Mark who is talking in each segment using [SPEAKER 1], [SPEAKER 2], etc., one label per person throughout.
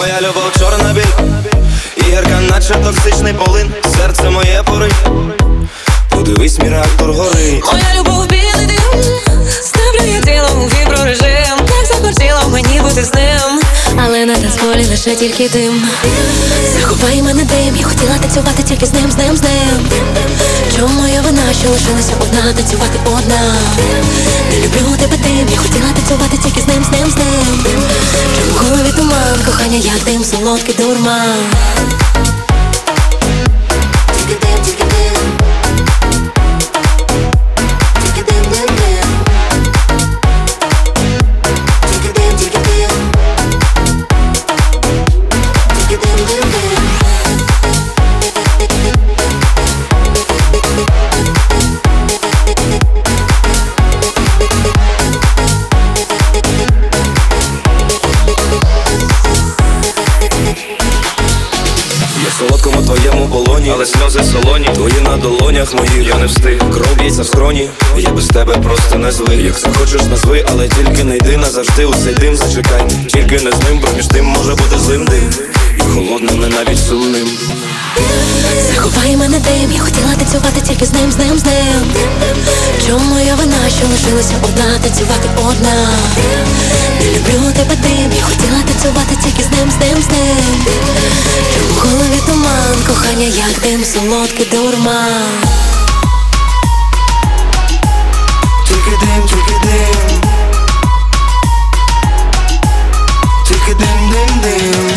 [SPEAKER 1] Моя любов чорна біль І наче токсичний полин. Серце моє порить Подивись, мій реактор горить.
[SPEAKER 2] Моя любов білий дим Ставлю я тіло у віброрежим. Так захотіло мені бути з ним Але на танцполі лише тільки дим. Захопай мене дим Я хотіла танцювати тільки з ним, з ним, з ним. Чому моя вина, що лишилася одна Танцювати одна? Не люблю Кохання як дим, солодкий дурман
[SPEAKER 1] в солодкому твоєму полоні, але сльози солоні. Твої на долонях моїх я не встиг. Кров б'ється в скроні, я без тебе просто не звик. Як захочеш назви, але тільки не йди назавжди у цей дим. Зачекай. Тільки не з ним, бо між тим може бути злим дим. І холодним, не навіть сумним.
[SPEAKER 2] Захопай мене дим, я хотіла танцювати тільки з ним, з ним, з ним. Чому моя вина, що лишилася одна, танцювати одна кохання, як дим, солодкий дурман. Тільки дим, тільки дим. Тільки дим, дим, дим.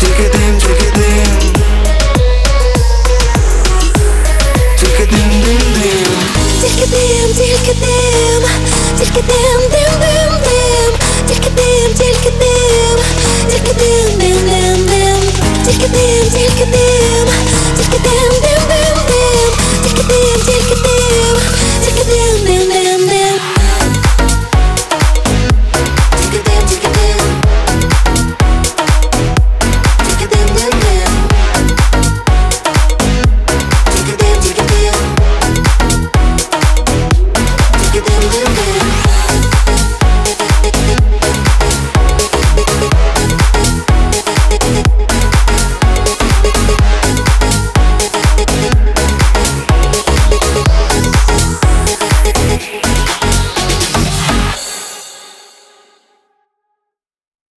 [SPEAKER 2] Тільки дим, тільки дим. Тільки дим, дим, дим. Тільки дим,
[SPEAKER 1] тільки дим. Тільки дим